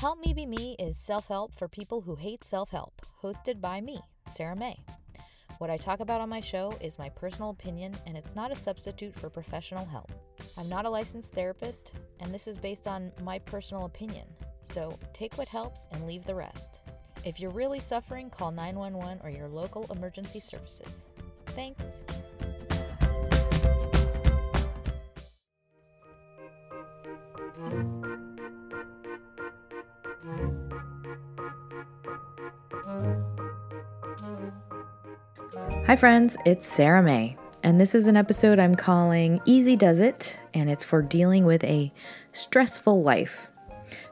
Help Me Be Me is self help for people who hate self help, hosted by me, Sarah May. What I talk about on my show is my personal opinion, and it's not a substitute for professional help. I'm not a licensed therapist, and this is based on my personal opinion. So take what helps and leave the rest. If you're really suffering, call 911 or your local emergency services. Thanks. Hi, friends, it's Sarah May, and this is an episode I'm calling Easy Does It, and it's for dealing with a stressful life.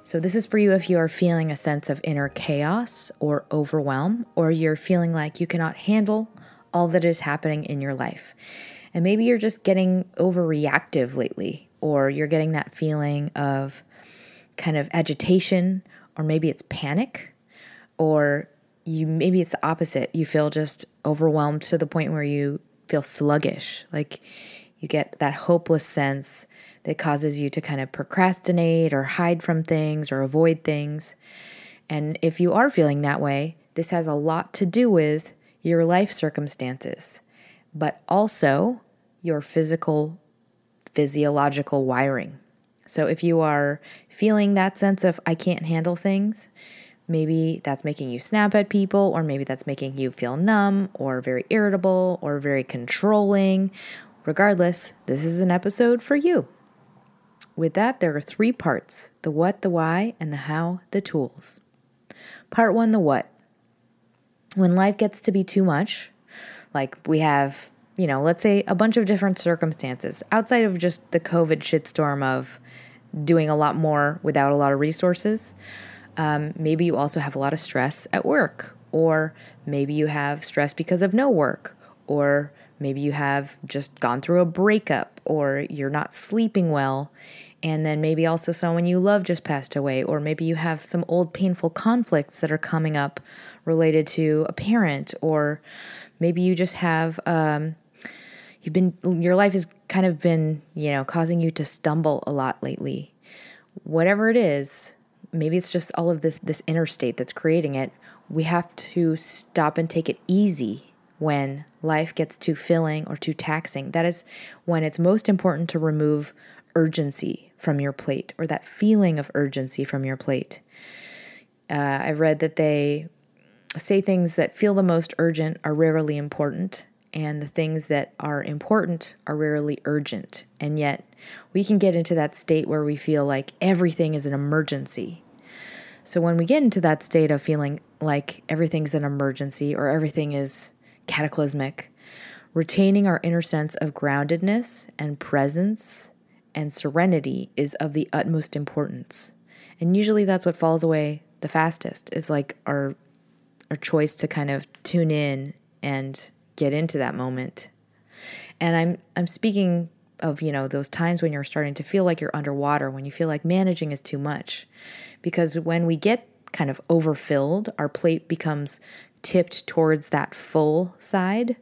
So, this is for you if you are feeling a sense of inner chaos or overwhelm, or you're feeling like you cannot handle all that is happening in your life. And maybe you're just getting overreactive lately, or you're getting that feeling of kind of agitation, or maybe it's panic, or you maybe it's the opposite. You feel just overwhelmed to the point where you feel sluggish. Like you get that hopeless sense that causes you to kind of procrastinate or hide from things or avoid things. And if you are feeling that way, this has a lot to do with your life circumstances, but also your physical, physiological wiring. So if you are feeling that sense of, I can't handle things, Maybe that's making you snap at people, or maybe that's making you feel numb, or very irritable, or very controlling. Regardless, this is an episode for you. With that, there are three parts the what, the why, and the how, the tools. Part one the what. When life gets to be too much, like we have, you know, let's say a bunch of different circumstances outside of just the COVID shitstorm of doing a lot more without a lot of resources. Um, maybe you also have a lot of stress at work, or maybe you have stress because of no work, or maybe you have just gone through a breakup, or you're not sleeping well, and then maybe also someone you love just passed away, or maybe you have some old painful conflicts that are coming up related to a parent, or maybe you just have. Um, you've been your life has kind of been you know causing you to stumble a lot lately whatever it is maybe it's just all of this this inner state that's creating it. We have to stop and take it easy when life gets too filling or too taxing. That is when it's most important to remove urgency from your plate or that feeling of urgency from your plate. Uh, i've read that they say things that feel the most urgent are rarely important and the things that are important are rarely urgent and yet we can get into that state where we feel like everything is an emergency so when we get into that state of feeling like everything's an emergency or everything is cataclysmic, retaining our inner sense of groundedness and presence and serenity is of the utmost importance. And usually that's what falls away the fastest is like our our choice to kind of tune in and get into that moment. And I'm I'm speaking of, you know, those times when you're starting to feel like you're underwater, when you feel like managing is too much because when we get kind of overfilled, our plate becomes tipped towards that full side.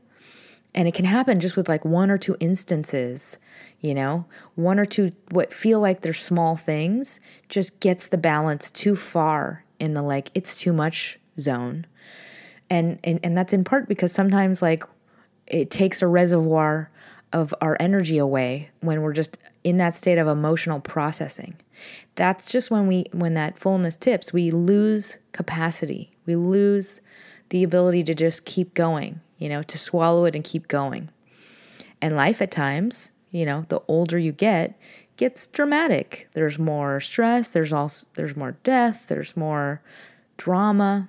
And it can happen just with like one or two instances, you know, one or two what feel like they're small things just gets the balance too far in the like it's too much zone. And and, and that's in part because sometimes like it takes a reservoir of our energy away when we're just in that state of emotional processing. That's just when we when that fullness tips, we lose capacity. We lose the ability to just keep going, you know, to swallow it and keep going. And life at times, you know, the older you get, gets dramatic. There's more stress, there's also there's more death, there's more drama.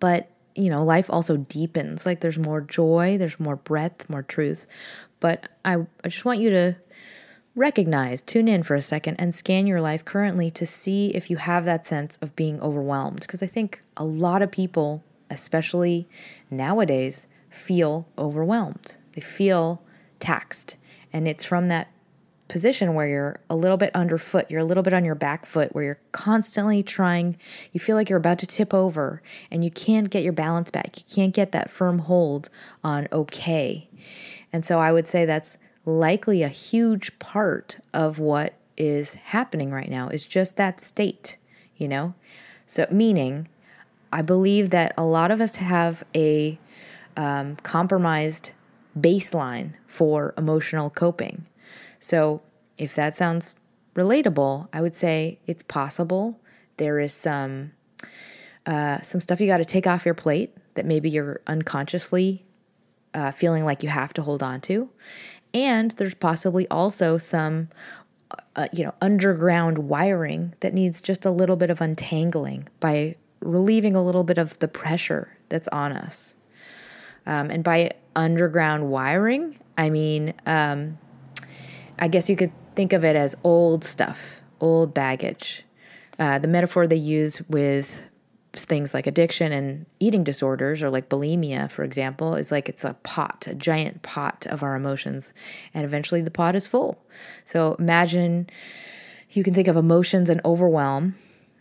But, you know, life also deepens. Like there's more joy, there's more breadth, more truth. But I, I just want you to recognize, tune in for a second, and scan your life currently to see if you have that sense of being overwhelmed. Because I think a lot of people, especially nowadays, feel overwhelmed. They feel taxed. And it's from that position where you're a little bit underfoot, you're a little bit on your back foot, where you're constantly trying, you feel like you're about to tip over and you can't get your balance back. You can't get that firm hold on okay. And so I would say that's likely a huge part of what is happening right now is just that state, you know? So, meaning, I believe that a lot of us have a um, compromised baseline for emotional coping. So, if that sounds relatable, I would say it's possible. There is some uh, some stuff you got to take off your plate that maybe you're unconsciously uh, feeling like you have to hold on to, and there's possibly also some uh, you know underground wiring that needs just a little bit of untangling by relieving a little bit of the pressure that's on us. Um, and by underground wiring, I mean um, I guess you could think of it as old stuff, old baggage. Uh, the metaphor they use with things like addiction and eating disorders, or like bulimia, for example, is like it's a pot, a giant pot of our emotions, and eventually the pot is full. So imagine you can think of emotions and overwhelm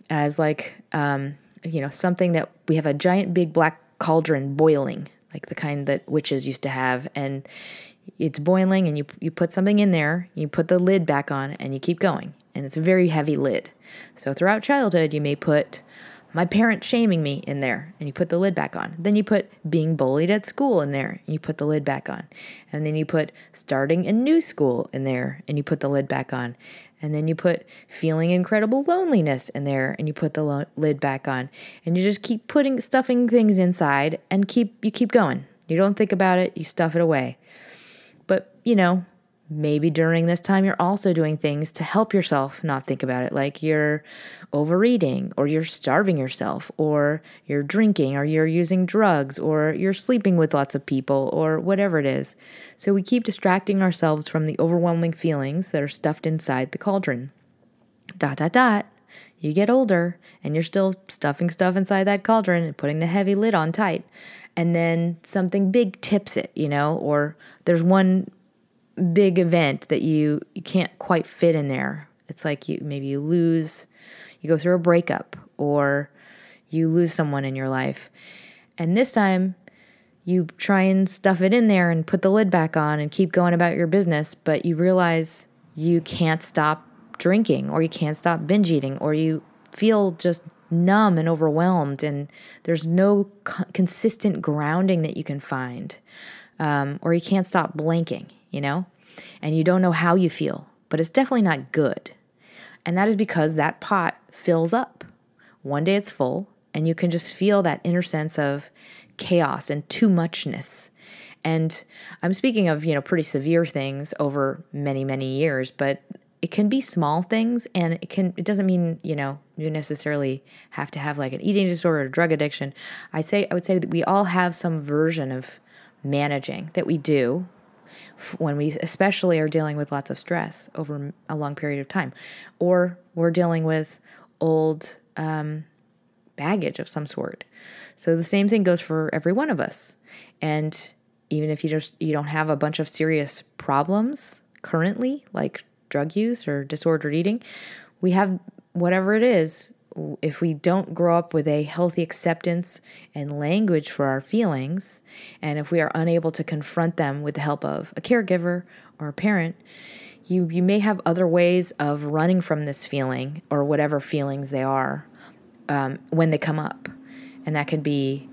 as like, um, you know, something that we have a giant big black cauldron boiling, like the kind that witches used to have, and it's boiling and you you put something in there, you put the lid back on and you keep going. And it's a very heavy lid. So throughout childhood, you may put my parent shaming me in there and you put the lid back on. Then you put being bullied at school in there and you put the lid back on. And then you put starting a new school in there and you put the lid back on. And then you put feeling incredible loneliness in there and you put the lo- lid back on. And you just keep putting stuffing things inside and keep you keep going. You don't think about it, you stuff it away. You know, maybe during this time you're also doing things to help yourself not think about it, like you're overeating, or you're starving yourself, or you're drinking, or you're using drugs, or you're sleeping with lots of people, or whatever it is. So we keep distracting ourselves from the overwhelming feelings that are stuffed inside the cauldron. Dot, dot, dot. You get older and you're still stuffing stuff inside that cauldron and putting the heavy lid on tight and then something big tips it, you know, or there's one big event that you you can't quite fit in there. It's like you maybe you lose, you go through a breakup or you lose someone in your life. And this time you try and stuff it in there and put the lid back on and keep going about your business, but you realize you can't stop drinking or you can't stop binge eating or you feel just numb and overwhelmed, and there's no co- consistent grounding that you can find. Um, or you can't stop blanking, you know, and you don't know how you feel, but it's definitely not good. And that is because that pot fills up. One day it's full, and you can just feel that inner sense of chaos and too muchness. And I'm speaking of, you know, pretty severe things over many, many years, but it can be small things and it can it doesn't mean you know you necessarily have to have like an eating disorder or drug addiction i say i would say that we all have some version of managing that we do when we especially are dealing with lots of stress over a long period of time or we're dealing with old um, baggage of some sort so the same thing goes for every one of us and even if you just you don't have a bunch of serious problems currently like drug use or disordered eating, we have whatever it is. If we don't grow up with a healthy acceptance and language for our feelings, and if we are unable to confront them with the help of a caregiver or a parent, you, you may have other ways of running from this feeling or whatever feelings they are um, when they come up. And that could be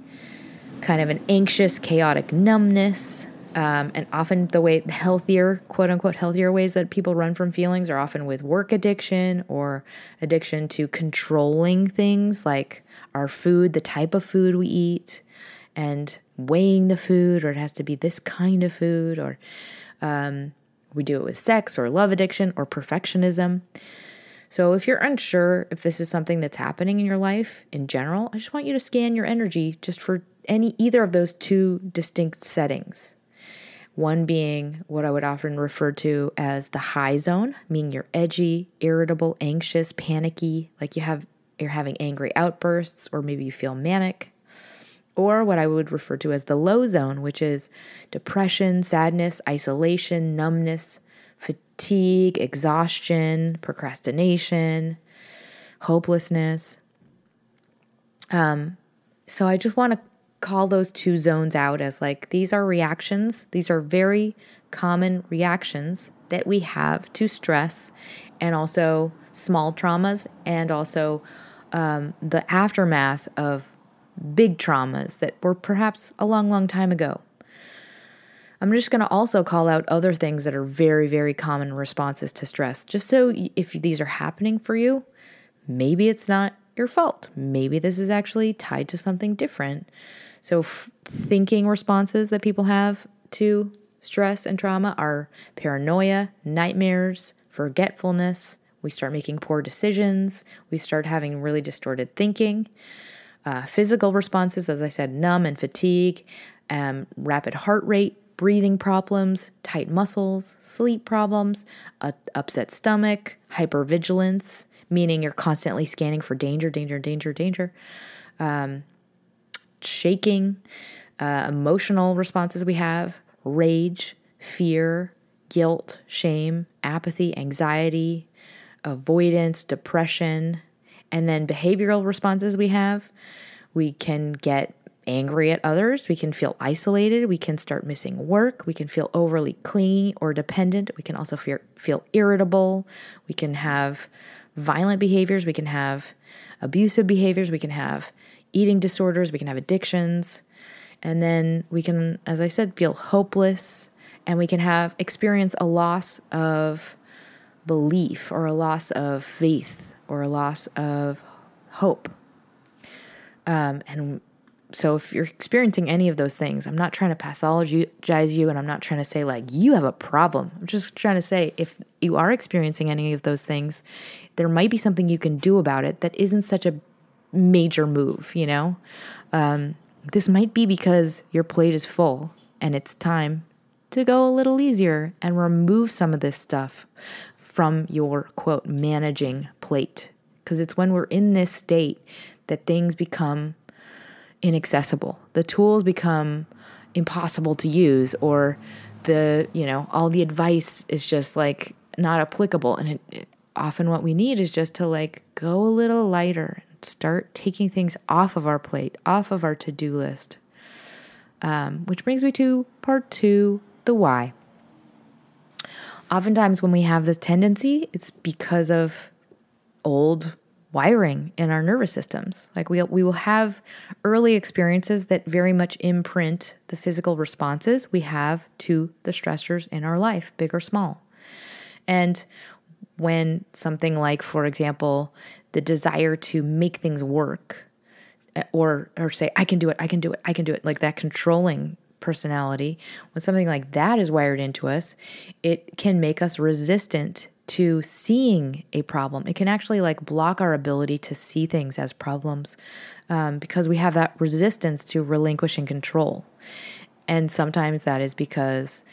kind of an anxious, chaotic numbness, um, and often the way healthier, quote unquote, healthier ways that people run from feelings are often with work addiction or addiction to controlling things like our food, the type of food we eat, and weighing the food, or it has to be this kind of food, or um, we do it with sex or love addiction or perfectionism. So, if you're unsure if this is something that's happening in your life in general, I just want you to scan your energy just for any either of those two distinct settings. One being what I would often refer to as the high zone, meaning you're edgy, irritable, anxious, panicky, like you have you're having angry outbursts or maybe you feel manic. or what I would refer to as the low zone, which is depression, sadness, isolation, numbness, fatigue, exhaustion, procrastination, hopelessness. Um, so I just want to call those two zones out as like these are reactions. These are very common reactions that we have to stress and also small traumas and also um, the aftermath of big traumas that were perhaps a long, long time ago. I'm just going to also call out other things that are very, very common responses to stress, just so if these are happening for you, maybe it's not your fault. Maybe this is actually tied to something different. So, f- thinking responses that people have to stress and trauma are paranoia, nightmares, forgetfulness. We start making poor decisions. We start having really distorted thinking. Uh, physical responses, as I said, numb and fatigue, um, rapid heart rate, breathing problems, tight muscles, sleep problems, a upset stomach, hypervigilance, meaning you're constantly scanning for danger, danger, danger, danger. Um, shaking, uh, emotional responses we have, rage, fear, guilt, shame, apathy, anxiety, avoidance, depression, and then behavioral responses we have. We can get angry at others. We can feel isolated. We can start missing work. We can feel overly clingy or dependent. We can also feel, feel irritable. We can have violent behaviors. We can have abusive behaviors. We can have eating disorders. We can have addictions. And then we can, as I said, feel hopeless and we can have experience a loss of belief or a loss of faith or a loss of hope. Um, and so if you're experiencing any of those things, I'm not trying to pathologize you and I'm not trying to say like you have a problem. I'm just trying to say if you are experiencing any of those things, there might be something you can do about it that isn't such a major move, you know? Um, this might be because your plate is full and it's time to go a little easier and remove some of this stuff from your quote managing plate. Because it's when we're in this state that things become inaccessible. The tools become impossible to use, or the, you know, all the advice is just like not applicable. And it, it, often what we need is just to like go a little lighter start taking things off of our plate, off of our to do list. Um, which brings me to part two the why. Oftentimes, when we have this tendency, it's because of old wiring in our nervous systems. Like we we will have early experiences that very much imprint the physical responses we have to the stressors in our life, big or small. And when something like, for example, the desire to make things work eh, or or say I can do it, I can do it, I can do it, like that controlling personality, when something like that is wired into us, it can make us resistant to seeing a problem. It can actually like block our ability to see things as problems um, because we have that resistance to relinquishing control. And sometimes that is because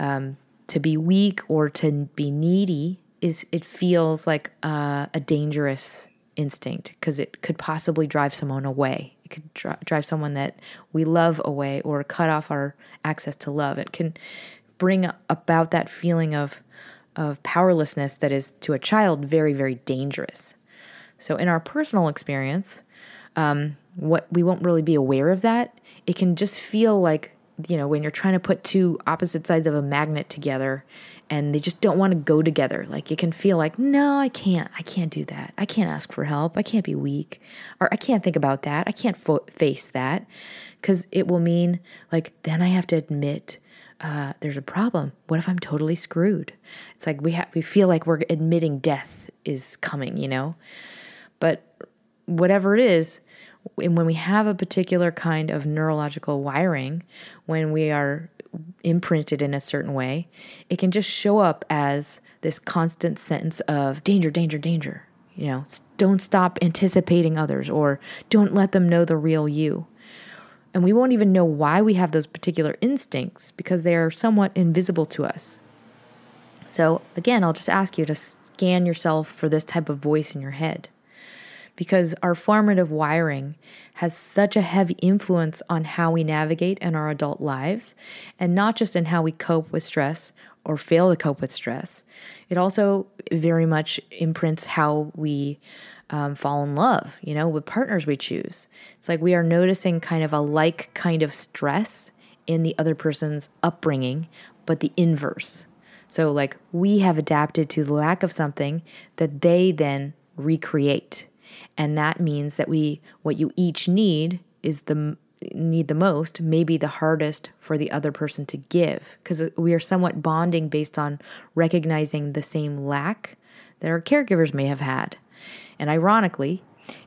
um, to be weak or to be needy is it feels like a dangerous instinct because it could possibly drive someone away. It could dri- drive someone that we love away or cut off our access to love. It can bring about that feeling of of powerlessness that is to a child very very dangerous. So in our personal experience, um, what we won't really be aware of that. It can just feel like you know when you're trying to put two opposite sides of a magnet together and they just don't want to go together. Like it can feel like, no, I can't. I can't do that. I can't ask for help. I can't be weak. Or I can't think about that. I can't fo- face that because it will mean like, then I have to admit uh, there's a problem. What if I'm totally screwed? It's like we have we feel like we're admitting death is coming, you know. But whatever it is, when we have a particular kind of neurological wiring, when we are imprinted in a certain way, it can just show up as this constant sense of danger, danger, danger. You know, don't stop anticipating others or don't let them know the real you. And we won't even know why we have those particular instincts because they are somewhat invisible to us. So, again, I'll just ask you to scan yourself for this type of voice in your head because our formative wiring has such a heavy influence on how we navigate in our adult lives, and not just in how we cope with stress or fail to cope with stress. It also very much imprints how we um, fall in love, you know, with partners we choose. It's like we are noticing kind of a like kind of stress in the other person's upbringing, but the inverse. So, like, we have adapted to the lack of something that they then recreate. And that means that we, what you each need is the need the most may be the hardest for the other person to give because we are somewhat bonding based on recognizing the same lack that our caregivers may have had. And ironically,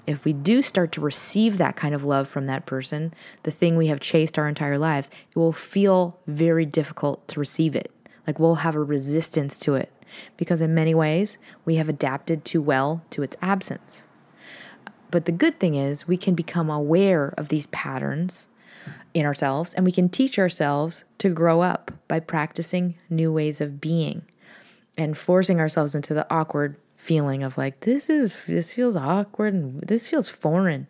if we do start to receive that kind of love from that person, the thing we have chased our entire lives, it will feel very difficult to receive it. Like we'll have a resistance to it because, in many ways, we have adapted too well to its absence. But the good thing is, we can become aware of these patterns in ourselves and we can teach ourselves to grow up by practicing new ways of being and forcing ourselves into the awkward feeling of like this is this feels awkward and this feels foreign.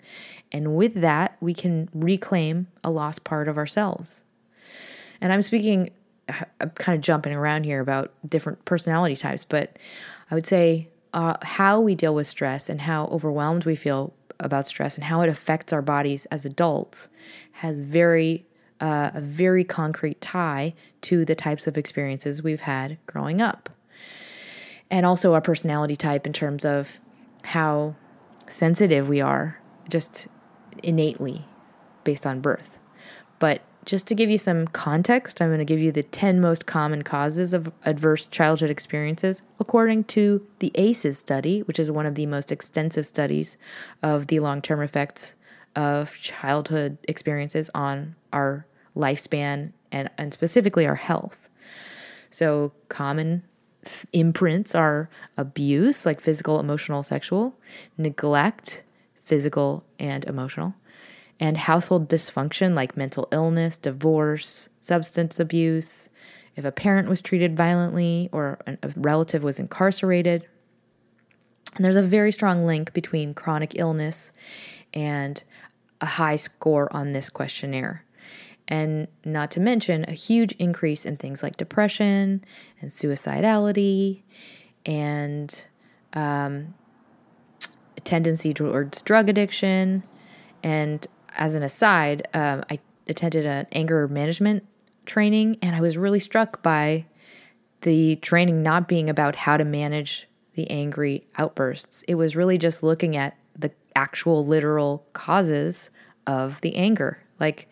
And with that we can reclaim a lost part of ourselves. And i'm speaking i'm kind of jumping around here about different personality types but i would say uh, how we deal with stress and how overwhelmed we feel about stress and how it affects our bodies as adults has very uh, a very concrete tie to the types of experiences we've had growing up and also our personality type in terms of how sensitive we are just innately based on birth. But just to give you some context, I'm going to give you the 10 most common causes of adverse childhood experiences according to the ACEs study, which is one of the most extensive studies of the long term effects of childhood experiences on our lifespan and, and specifically our health. So, common imprints are abuse, like physical, emotional, sexual, neglect, physical, and emotional, and household dysfunction, like mental illness, divorce, substance abuse, if a parent was treated violently or a relative was incarcerated. And there's a very strong link between chronic illness and a high score on this questionnaire. And not to mention a huge increase in things like depression and suicidality and um, a tendency towards drug addiction. And as an aside, um, I attended an anger management training and I was really struck by the training not being about how to manage the angry outbursts. It was really just looking at the actual literal causes of the anger. Like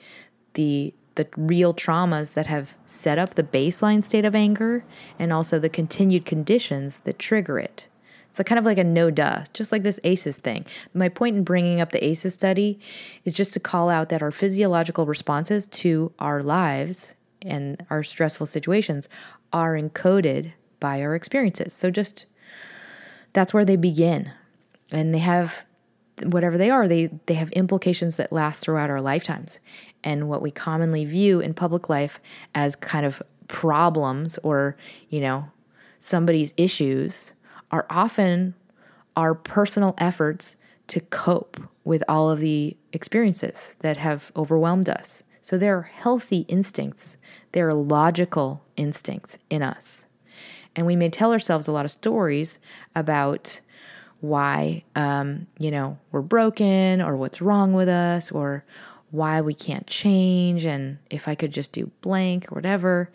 the the real traumas that have set up the baseline state of anger and also the continued conditions that trigger it. It's kind of like a no duh, just like this ACEs thing. My point in bringing up the ACEs study is just to call out that our physiological responses to our lives and our stressful situations are encoded by our experiences. So just that's where they begin. And they have whatever they are, they they have implications that last throughout our lifetimes. And what we commonly view in public life as kind of problems or, you know, somebody's issues are often our personal efforts to cope with all of the experiences that have overwhelmed us. So there are healthy instincts, there are logical instincts in us. And we may tell ourselves a lot of stories about why, um, you know, we're broken or what's wrong with us or why we can't change and if I could just do blank or whatever.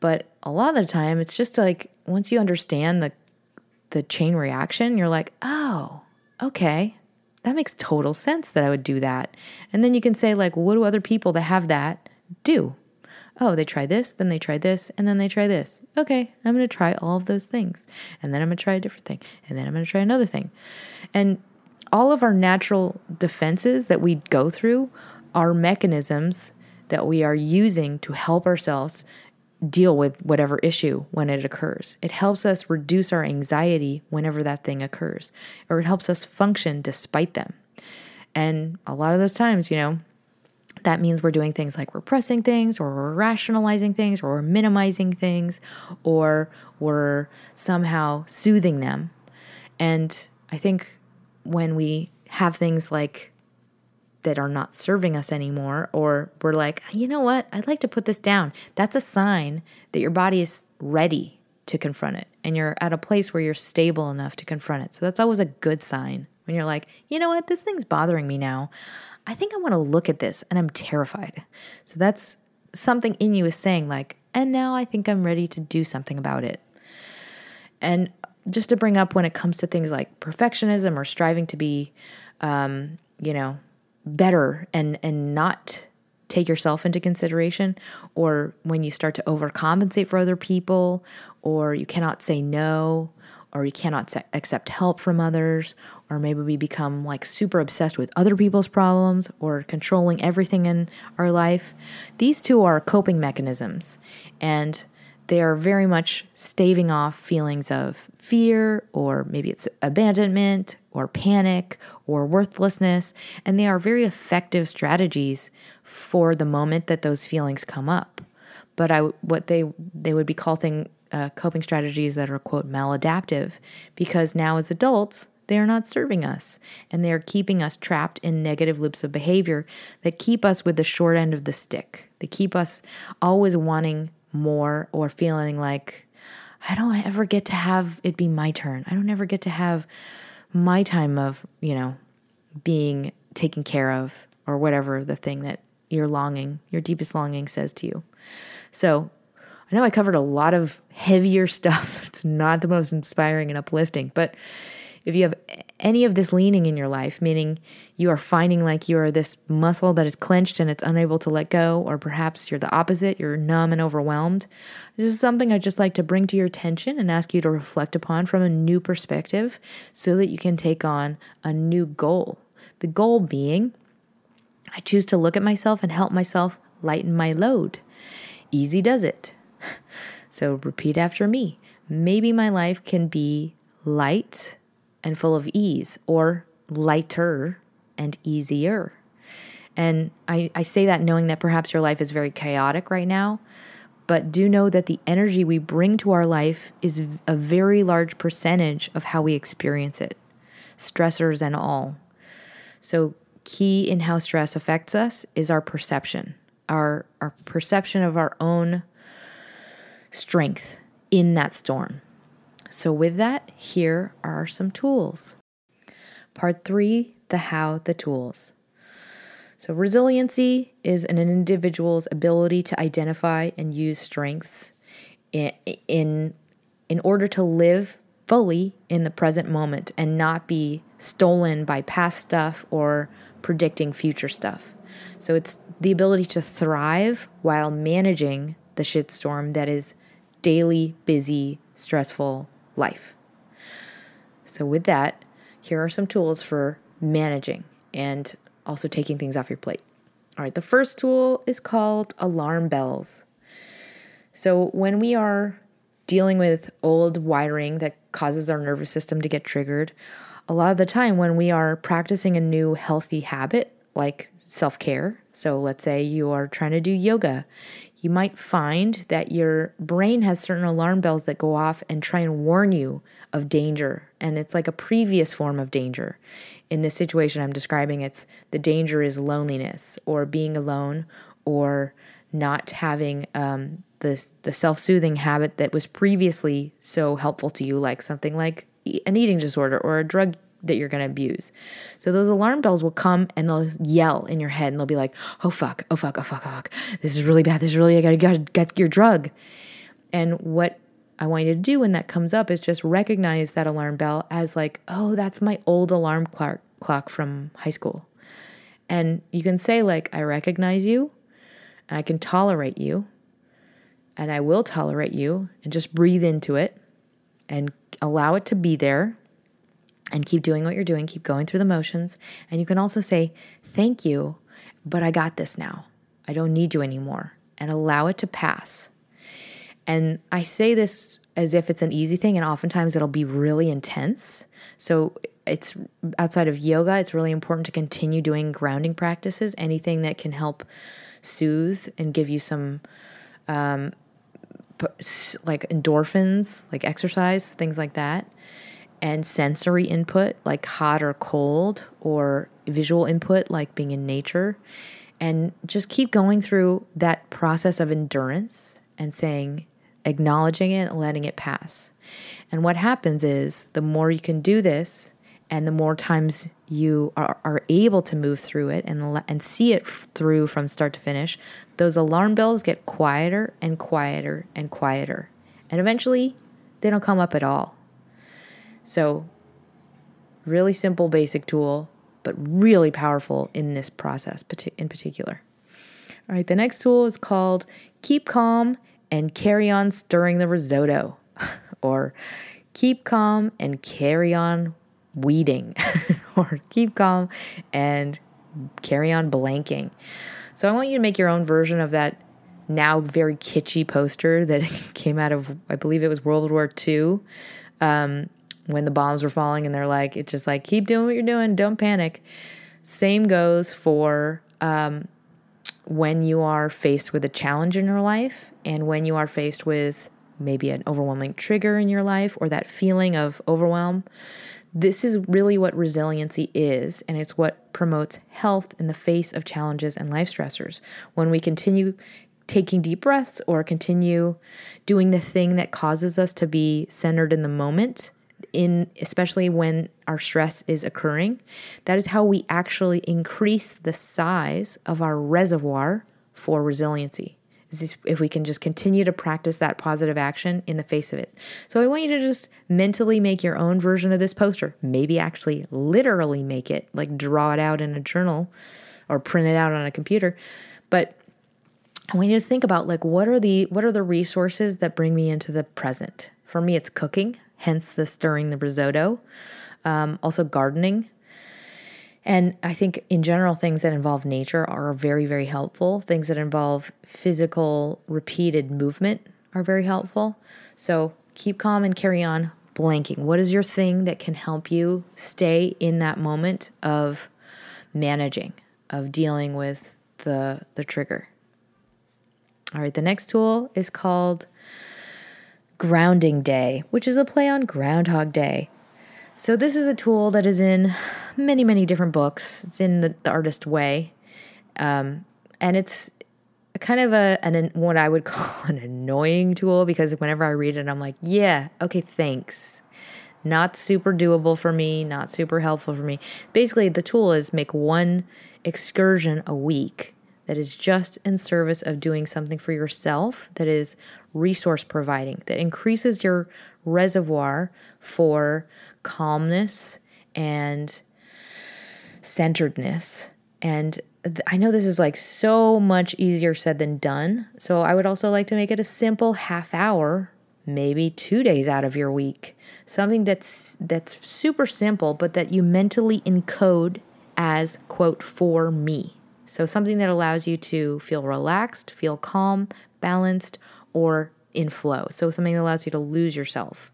But a lot of the time, it's just like once you understand the the chain reaction, you're like, oh, okay, that makes total sense that I would do that. And then you can say, like, what do other people that have that do? Oh, they try this, then they try this, and then they try this. Okay, I'm to try all of those things. And then I'm to try a different thing. And then I'm to try another thing. And all of our natural defenses that we go through are mechanisms that we are using to help ourselves deal with whatever issue when it occurs. It helps us reduce our anxiety whenever that thing occurs, or it helps us function despite them. And a lot of those times, you know, that means we're doing things like repressing things or we're rationalizing things or we're minimizing things or we're somehow soothing them. And I think when we have things like that are not serving us anymore, or we're like, you know what, I'd like to put this down, that's a sign that your body is ready to confront it and you're at a place where you're stable enough to confront it. So that's always a good sign when you're like, you know what, this thing's bothering me now. I think I want to look at this and I'm terrified. So that's something in you is saying, like, and now I think I'm ready to do something about it. And just to bring up when it comes to things like perfectionism or striving to be, um, you know, better and and not take yourself into consideration, or when you start to overcompensate for other people, or you cannot say no, or you cannot accept help from others, or maybe we become like super obsessed with other people's problems or controlling everything in our life. These two are coping mechanisms, and they are very much staving off feelings of fear, or maybe it's abandonment, or panic, or worthlessness. And they are very effective strategies for the moment that those feelings come up. But I, what they they would be calling uh, coping strategies that are quote maladaptive, because now as adults they are not serving us and they are keeping us trapped in negative loops of behavior that keep us with the short end of the stick. They keep us always wanting more or feeling like I don't ever get to have it be my turn. I don't ever get to have my time of, you know, being taken care of or whatever the thing that your longing, your deepest longing says to you. So, I know I covered a lot of heavier stuff. It's not the most inspiring and uplifting, but if you have any of this leaning in your life, meaning you are finding like you are this muscle that is clenched and it's unable to let go, or perhaps you're the opposite, you're numb and overwhelmed, this is something I'd just like to bring to your attention and ask you to reflect upon from a new perspective so that you can take on a new goal. The goal being, I choose to look at myself and help myself lighten my load. Easy does it. So repeat after me. Maybe my life can be light and full of ease, or lighter and easier. And I, I say that knowing that perhaps your life is very chaotic right now, but do know that the energy we bring to our life is a very large percentage of how we experience it, stressors and all. So, key in how stress affects us is our perception, our, our perception of our own strength in that storm. So, with that, here are some tools. Part three the how, the tools. So, resiliency is an individual's ability to identify and use strengths in, in, in order to live fully in the present moment and not be stolen by past stuff or predicting future stuff. So, it's the ability to thrive while managing the shitstorm that is daily, busy, stressful life. So, with that, here are some tools for managing and also taking things off your plate. All right, the first tool is called alarm bells. So, when we are dealing with old wiring that causes our nervous system to get triggered, a lot of the time when we are practicing a new healthy habit like self care, so let's say you are trying to do yoga, you might find that your brain has certain alarm bells that go off and try and warn you of danger. And it's like a previous form of danger. In this situation I'm describing, it's the danger is loneliness or being alone or not having um, the, the self soothing habit that was previously so helpful to you, like something like an eating disorder or a drug that you're going to abuse. So those alarm bells will come and they'll yell in your head and they'll be like, oh fuck, oh fuck, oh fuck, oh fuck. This is really bad. This is really, I gotta, gotta get your drug. And what I want you to do when that comes up is just recognize that alarm bell as like, oh, that's my old alarm clock, clock from high school. And you can say, like, I recognize you, and I can tolerate you, and I will tolerate you, and just breathe into it and allow it to be there and keep doing what you're doing, keep going through the motions. And you can also say, Thank you, but I got this now. I don't need you anymore, and allow it to pass. And I say this as if it's an easy thing, and oftentimes it'll be really intense. So it's outside of yoga, it's really important to continue doing grounding practices, anything that can help soothe and give you some um, like endorphins, like exercise, things like that and sensory input like hot or cold, or visual input like being in nature, and just keep going through that process of endurance and saying, acknowledging it, letting it pass. And what happens is the more you can do this, and the more times you are, are able to move through it and, and see it through from start to finish, those alarm bells get quieter and quieter and quieter. And eventually, they don't come up at all. So, really simple, basic tool, but really powerful in this process in particular. All right, the next tool is called Keep Calm and Carry On Stirring the Risotto, or Keep Calm and Carry On weeding or keep calm and carry on blanking. So I want you to make your own version of that now very kitschy poster that came out of, I believe it was World War II, um, when the bombs were falling, and they're like, it's just like, keep doing what you're doing, don't panic. Same goes for um, when you are faced with a challenge in your life and when you are faced with maybe an overwhelming trigger in your life or that feeling of overwhelm. This is really what resiliency is, and it's what promotes health in the face of challenges and life stressors. When we continue taking deep breaths or continue doing the thing that causes us to be centered in the moment, in especially when our stress is occurring, that is how we actually increase the size of our reservoir for resiliency if we can just continue to practice that positive action in the face of it. So I want you to just mentally make your own version of this poster. Maybe actually literally make it, like draw it out in a journal or print it out on a computer. But I want you to think about like what are the what are the resources that bring me into the present? For me, it's cooking, hence the stirring the risotto. Um, also gardening, and I think in general, things that involve nature are very, very helpful. Things that involve physical, repeated movement are very helpful. So keep calm and carry on blanking. What is your thing that can help you stay in that moment of managing, of dealing with the, the trigger? All right, the next tool is called Grounding Day, which is a play on Groundhog Day. So, this is a tool that is in many, many different books. It's in the, the artist way. Um, and it's kind of a an what I would call an annoying tool because whenever I read it, I'm like, yeah, okay, thanks. Not super doable for me, not super helpful for me. Basically, the tool is make one excursion a week that is just in service of doing something for yourself that is resource providing, that increases your reservoir for calmness and centeredness. And th- I know this is like so much easier said than done. So I would also like to make it a simple half hour, maybe 2 days out of your week. Something that's that's super simple but that you mentally encode as quote for me. So something that allows you to feel relaxed, feel calm, balanced or in flow. So something that allows you to lose yourself.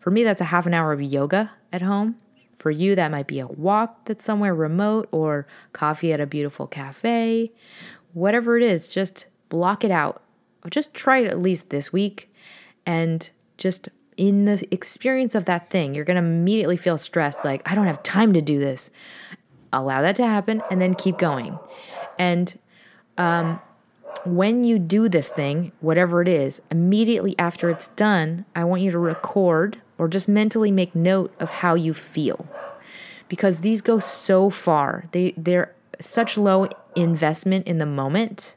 For me, that's a half an hour of yoga at home. For you, that might be a walk that's somewhere remote or coffee at a beautiful cafe. Whatever it is, just block it out. Just try it at least this week and just in the experience of that thing, you're going to immediately feel stressed like, I don't have time to do this. Allow that to happen and then keep going. And um, when you do this thing, whatever it is, immediately after it's done, I want you to record or just mentally make note of how you feel. Because these go so far. They they're such low investment in the moment,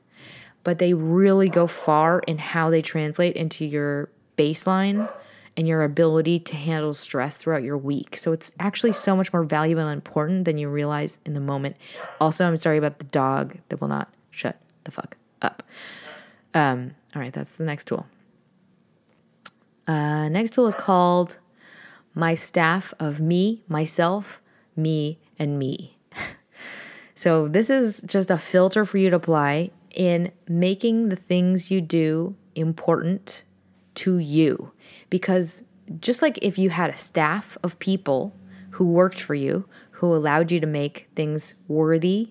but they really go far in how they translate into your baseline and your ability to handle stress throughout your week. So it's actually so much more valuable and important than you realize in the moment. Also, I'm sorry about the dog that will not shut the fuck up. Um, all right, that's the next tool. Uh, next tool is called My Staff of Me, Myself, Me, and Me. so, this is just a filter for you to apply in making the things you do important to you. Because just like if you had a staff of people who worked for you, who allowed you to make things worthy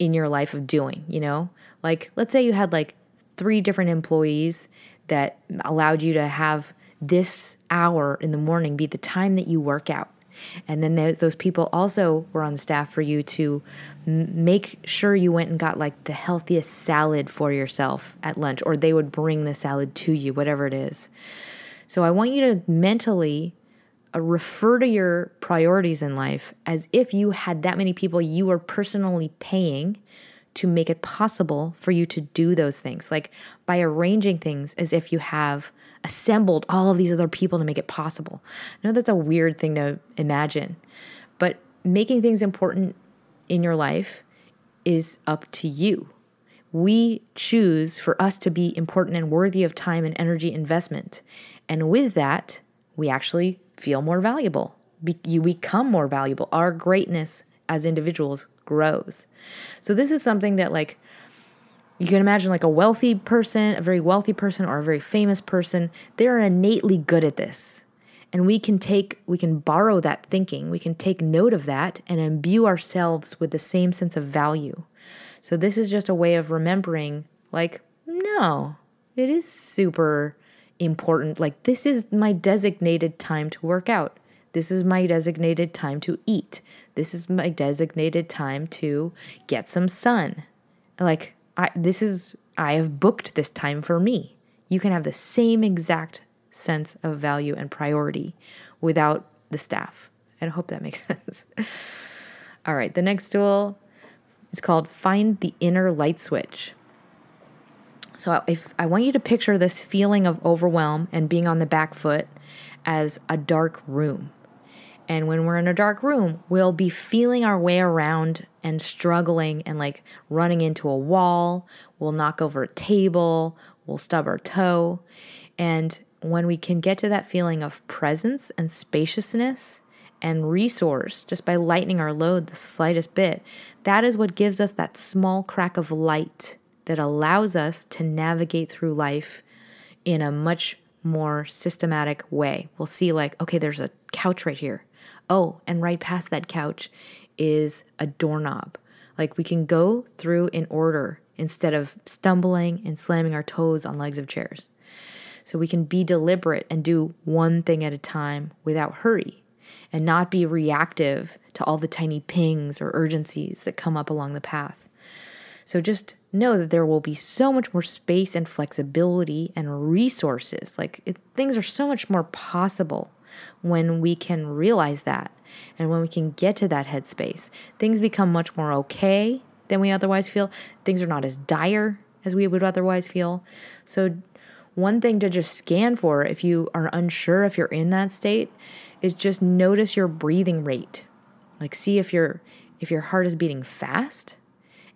in your life of doing, you know? Like, let's say you had like three different employees that allowed you to have this hour in the morning be the time that you work out. And then those people also were on staff for you to make sure you went and got like the healthiest salad for yourself at lunch, or they would bring the salad to you, whatever it is. So I want you to mentally refer to your priorities in life as if you had that many people you were personally paying to make it possible for you to do those things. Like by arranging things as if you have assembled all of these other people to make it possible. I know that's a weird thing to imagine, but making things important in your life is up to you. We choose for us to be important and worthy of time and energy investment. And with that, we actually feel more valuable. Be- you become more valuable. Our greatness as individuals grows. So this is something that like you can imagine like a wealthy person, a very wealthy person or a very famous person, they're innately good at this. And we can take we can borrow that thinking. We can take note of that and imbue ourselves with the same sense of value. So this is just a way of remembering like no, it is super important. Like this is my designated time to work out. This is my designated time to eat. This is my designated time to get some sun. Like I this is I have booked this time for me. You can have the same exact sense of value and priority without the staff. I hope that makes sense. All right, the next tool is called Find the Inner Light Switch. So if I want you to picture this feeling of overwhelm and being on the back foot as a dark room. And when we're in a dark room, we'll be feeling our way around and struggling and like running into a wall. We'll knock over a table, we'll stub our toe. And when we can get to that feeling of presence and spaciousness and resource just by lightening our load the slightest bit, that is what gives us that small crack of light that allows us to navigate through life in a much more systematic way. We'll see, like, okay, there's a couch right here. Oh, and right past that couch is a doorknob. Like we can go through in order instead of stumbling and slamming our toes on legs of chairs. So we can be deliberate and do one thing at a time without hurry and not be reactive to all the tiny pings or urgencies that come up along the path. So just know that there will be so much more space and flexibility and resources. Like it, things are so much more possible when we can realize that and when we can get to that headspace. Things become much more okay than we otherwise feel. Things are not as dire as we would otherwise feel. So, one thing to just scan for if you are unsure if you're in that state is just notice your breathing rate. Like see if your if your heart is beating fast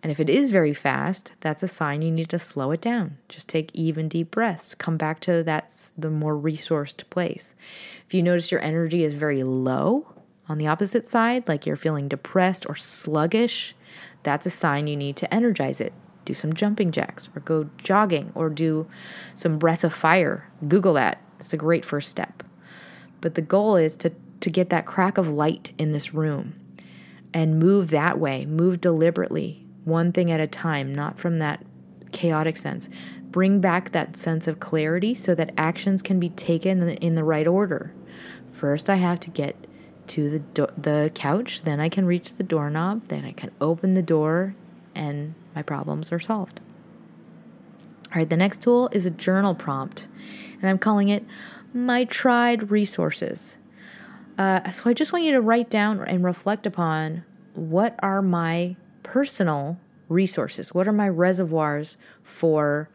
and if it is very fast, that's a sign you need to slow it down. Just take even deep breaths. Come back to that the more resourced place. If you notice your energy is very low on the opposite side, like you're feeling depressed or sluggish, that's a sign you need to energize it. Do some jumping jacks or go jogging or do some breath of fire. Google that. It's a great first step. But the goal is to to get that crack of light in this room and move that way, move deliberately, one thing at a time, not from that chaotic sense. Bring back that sense of clarity so that actions can be taken in the right order. First, I have to get to the do- the couch, then I can reach the doorknob, then I can open the door and my problems are solved. All right, the next tool is a journal prompt, and I'm calling it my tried resources. Uh, so I just want you to write down and reflect upon what are my personal resources? What are my reservoirs for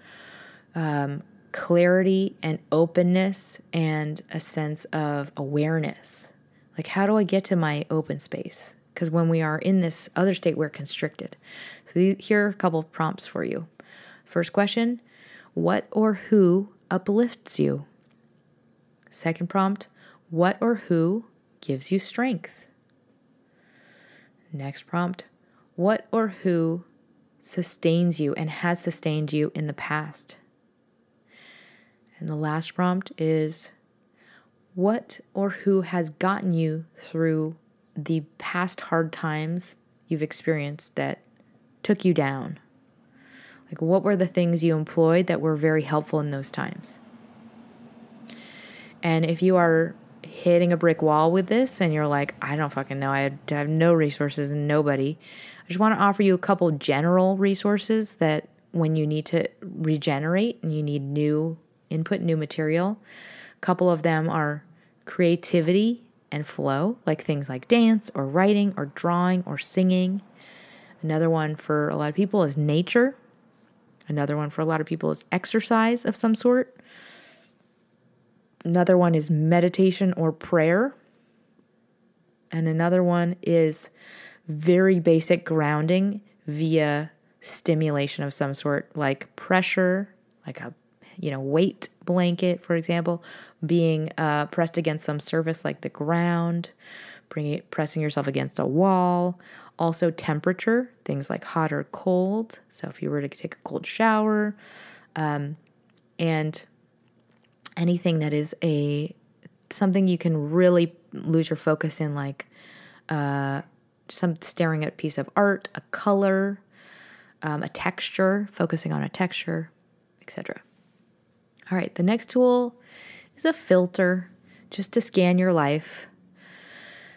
um, clarity and openness and a sense of awareness? Like, how do I get to my open space? Because when we are in this other state, we're constricted. So, here are a couple of prompts for you. First question What or who uplifts you? Second prompt What or who gives you strength? Next prompt what or who sustains you and has sustained you in the past? And the last prompt is what or who has gotten you through the past hard times you've experienced that took you down? Like, what were the things you employed that were very helpful in those times? And if you are hitting a brick wall with this and you're like, I don't fucking know, I have no resources and nobody, just want to offer you a couple general resources that when you need to regenerate and you need new input, new material, a couple of them are creativity and flow, like things like dance or writing or drawing or singing. Another one for a lot of people is nature. Another one for a lot of people is exercise of some sort. Another one is meditation or prayer. And another one is very basic grounding via stimulation of some sort, like pressure, like a you know weight blanket, for example, being uh, pressed against some surface like the ground, bringing pressing yourself against a wall. Also, temperature, things like hot or cold. So, if you were to take a cold shower, um, and anything that is a something you can really lose your focus in, like uh, some staring at a piece of art, a color, um, a texture, focusing on a texture, etc. All right, the next tool is a filter just to scan your life.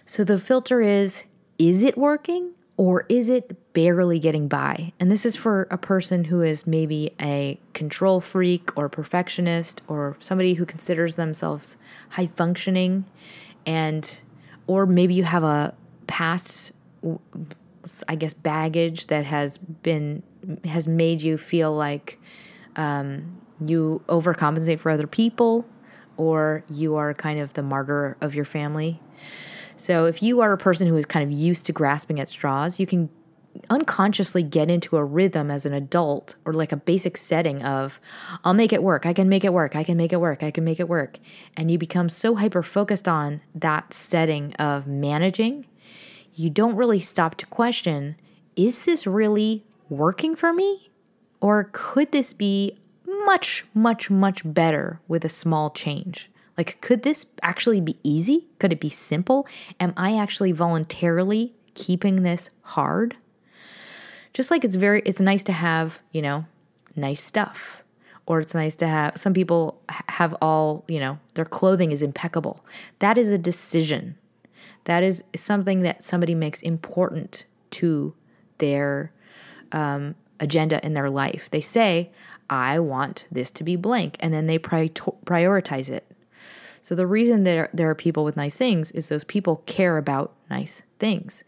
So the filter is is it working or is it barely getting by? And this is for a person who is maybe a control freak or perfectionist or somebody who considers themselves high functioning and or maybe you have a past I guess baggage that has been has made you feel like um, you overcompensate for other people or you are kind of the martyr of your family. So if you are a person who is kind of used to grasping at straws, you can unconsciously get into a rhythm as an adult or like a basic setting of I'll make it work. I can make it work. I can make it work. I can make it work. And you become so hyper focused on that setting of managing, you don't really stop to question, is this really working for me? Or could this be much, much, much better with a small change. Like, could this actually be easy? Could it be simple? Am I actually voluntarily keeping this hard? Just like it's very, it's nice to have, you know, nice stuff. Or it's nice to have, some people have all, you know, their clothing is impeccable. That is a decision. That is something that somebody makes important to their um, agenda in their life. They say, I want this to be blank. And then they pri- prioritize it. So the reason there, there are people with nice things is those people care about nice things.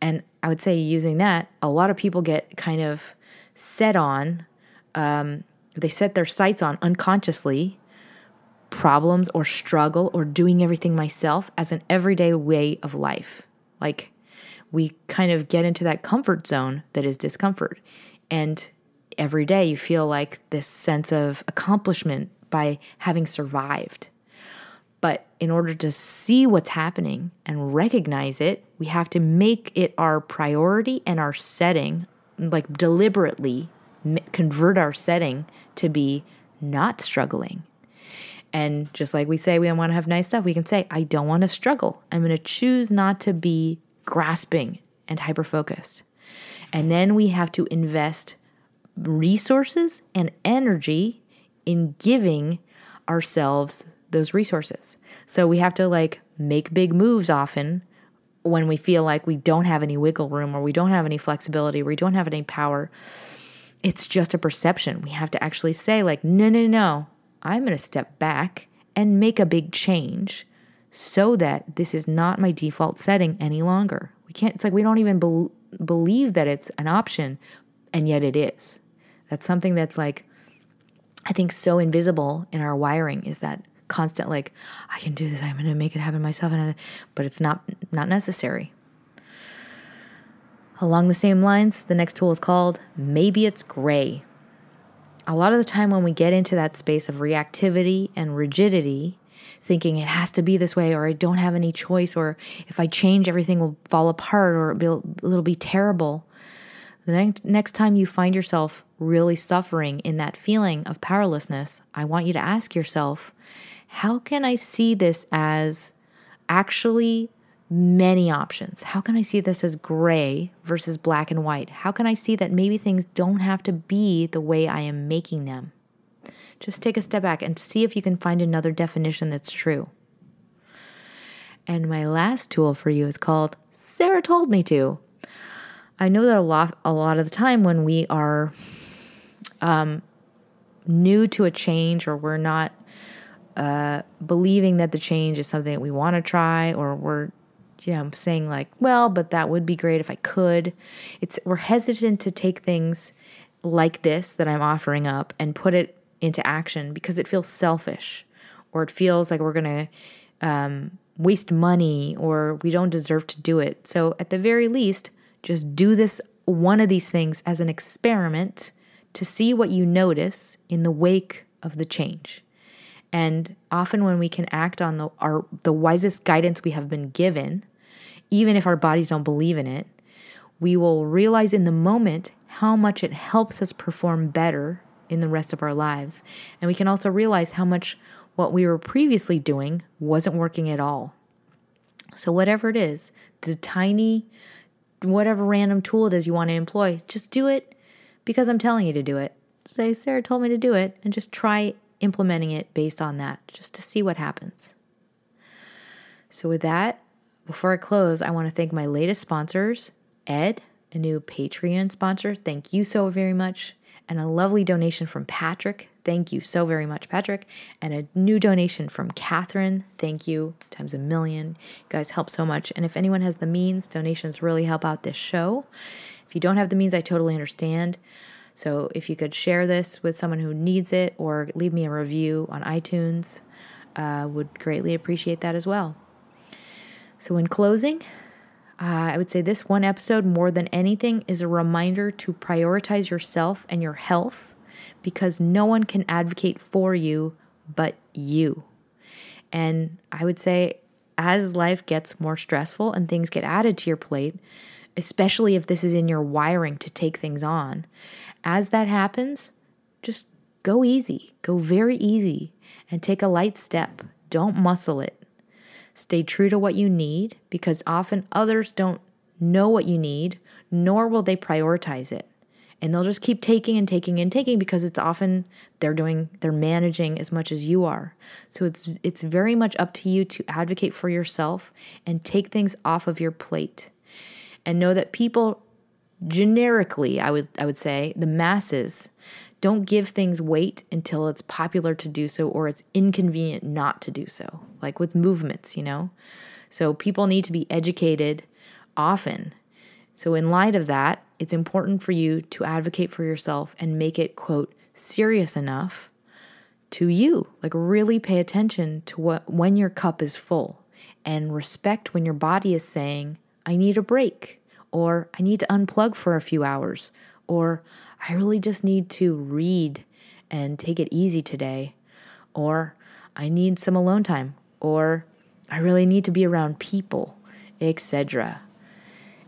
And I would say, using that, a lot of people get kind of set on, um, they set their sights on unconsciously problems or struggle or doing everything myself as an everyday way of life. Like we kind of get into that comfort zone that is discomfort. And every day you feel like this sense of accomplishment by having survived. But in order to see what's happening and recognize it, we have to make it our priority and our setting, like deliberately convert our setting to be not struggling. And just like we say we want to have nice stuff, we can say, I don't want to struggle. I'm going to choose not to be grasping and hyper focused. And then we have to invest resources and energy in giving ourselves those resources. So we have to like make big moves often when we feel like we don't have any wiggle room or we don't have any flexibility or we don't have any power. It's just a perception. We have to actually say, like, no, no, no, I'm going to step back and make a big change so that this is not my default setting any longer. We can't, it's like we don't even be- believe that it's an option, and yet it is. That's something that's like, I think, so invisible in our wiring is that constant, like, I can do this, I'm going to make it happen myself, and but it's not not necessary. Along the same lines, the next tool is called Maybe It's Gray. A lot of the time, when we get into that space of reactivity and rigidity, thinking it has to be this way, or I don't have any choice, or if I change, everything will fall apart, or it'll be, it'll be terrible. The next, next time you find yourself really suffering in that feeling of powerlessness, I want you to ask yourself, how can I see this as actually many options? How can I see this as gray versus black and white? How can I see that maybe things don't have to be the way I am making them? Just take a step back and see if you can find another definition that's true. And my last tool for you is called Sarah Told Me To. I know that a lot, a lot of the time when we are um, new to a change or we're not uh, believing that the change is something that we want to try or we're you know saying like well but that would be great if i could it's we're hesitant to take things like this that i'm offering up and put it into action because it feels selfish or it feels like we're going to um, waste money or we don't deserve to do it so at the very least just do this one of these things as an experiment to see what you notice in the wake of the change. And often when we can act on the our the wisest guidance we have been given, even if our bodies don't believe in it, we will realize in the moment how much it helps us perform better in the rest of our lives. And we can also realize how much what we were previously doing wasn't working at all. So, whatever it is, the tiny, whatever random tool it is you want to employ, just do it because I'm telling you to do it. Say, Sarah told me to do it, and just try implementing it based on that, just to see what happens. So, with that, before I close, I want to thank my latest sponsors, Ed, a new Patreon sponsor. Thank you so very much. And a lovely donation from Patrick. Thank you so very much, Patrick. And a new donation from Catherine. Thank you times a million. You guys help so much. And if anyone has the means, donations really help out this show. If you don't have the means, I totally understand. So if you could share this with someone who needs it or leave me a review on iTunes, uh, would greatly appreciate that as well. So in closing, uh, I would say this one episode, more than anything, is a reminder to prioritize yourself and your health because no one can advocate for you but you. And I would say, as life gets more stressful and things get added to your plate, especially if this is in your wiring to take things on. As that happens, just go easy, go very easy, and take a light step. Don't muscle it. Stay true to what you need because often others don't know what you need, nor will they prioritize it. And they'll just keep taking and taking and taking because it's often they're doing they're managing as much as you are. So it's it's very much up to you to advocate for yourself and take things off of your plate and know that people generically, I would I would say, the masses don't give things weight until it's popular to do so or it's inconvenient not to do so. Like with movements, you know. So people need to be educated often. So in light of that, it's important for you to advocate for yourself and make it quote serious enough to you. Like really pay attention to what when your cup is full and respect when your body is saying I need a break, or I need to unplug for a few hours, or I really just need to read and take it easy today, or I need some alone time, or I really need to be around people, etc.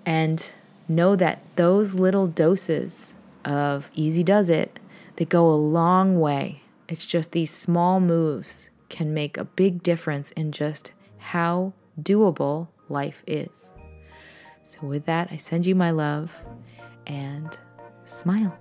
And know that those little doses of easy does it, that go a long way. It's just these small moves can make a big difference in just how doable life is. So, with that, I send you my love and smile.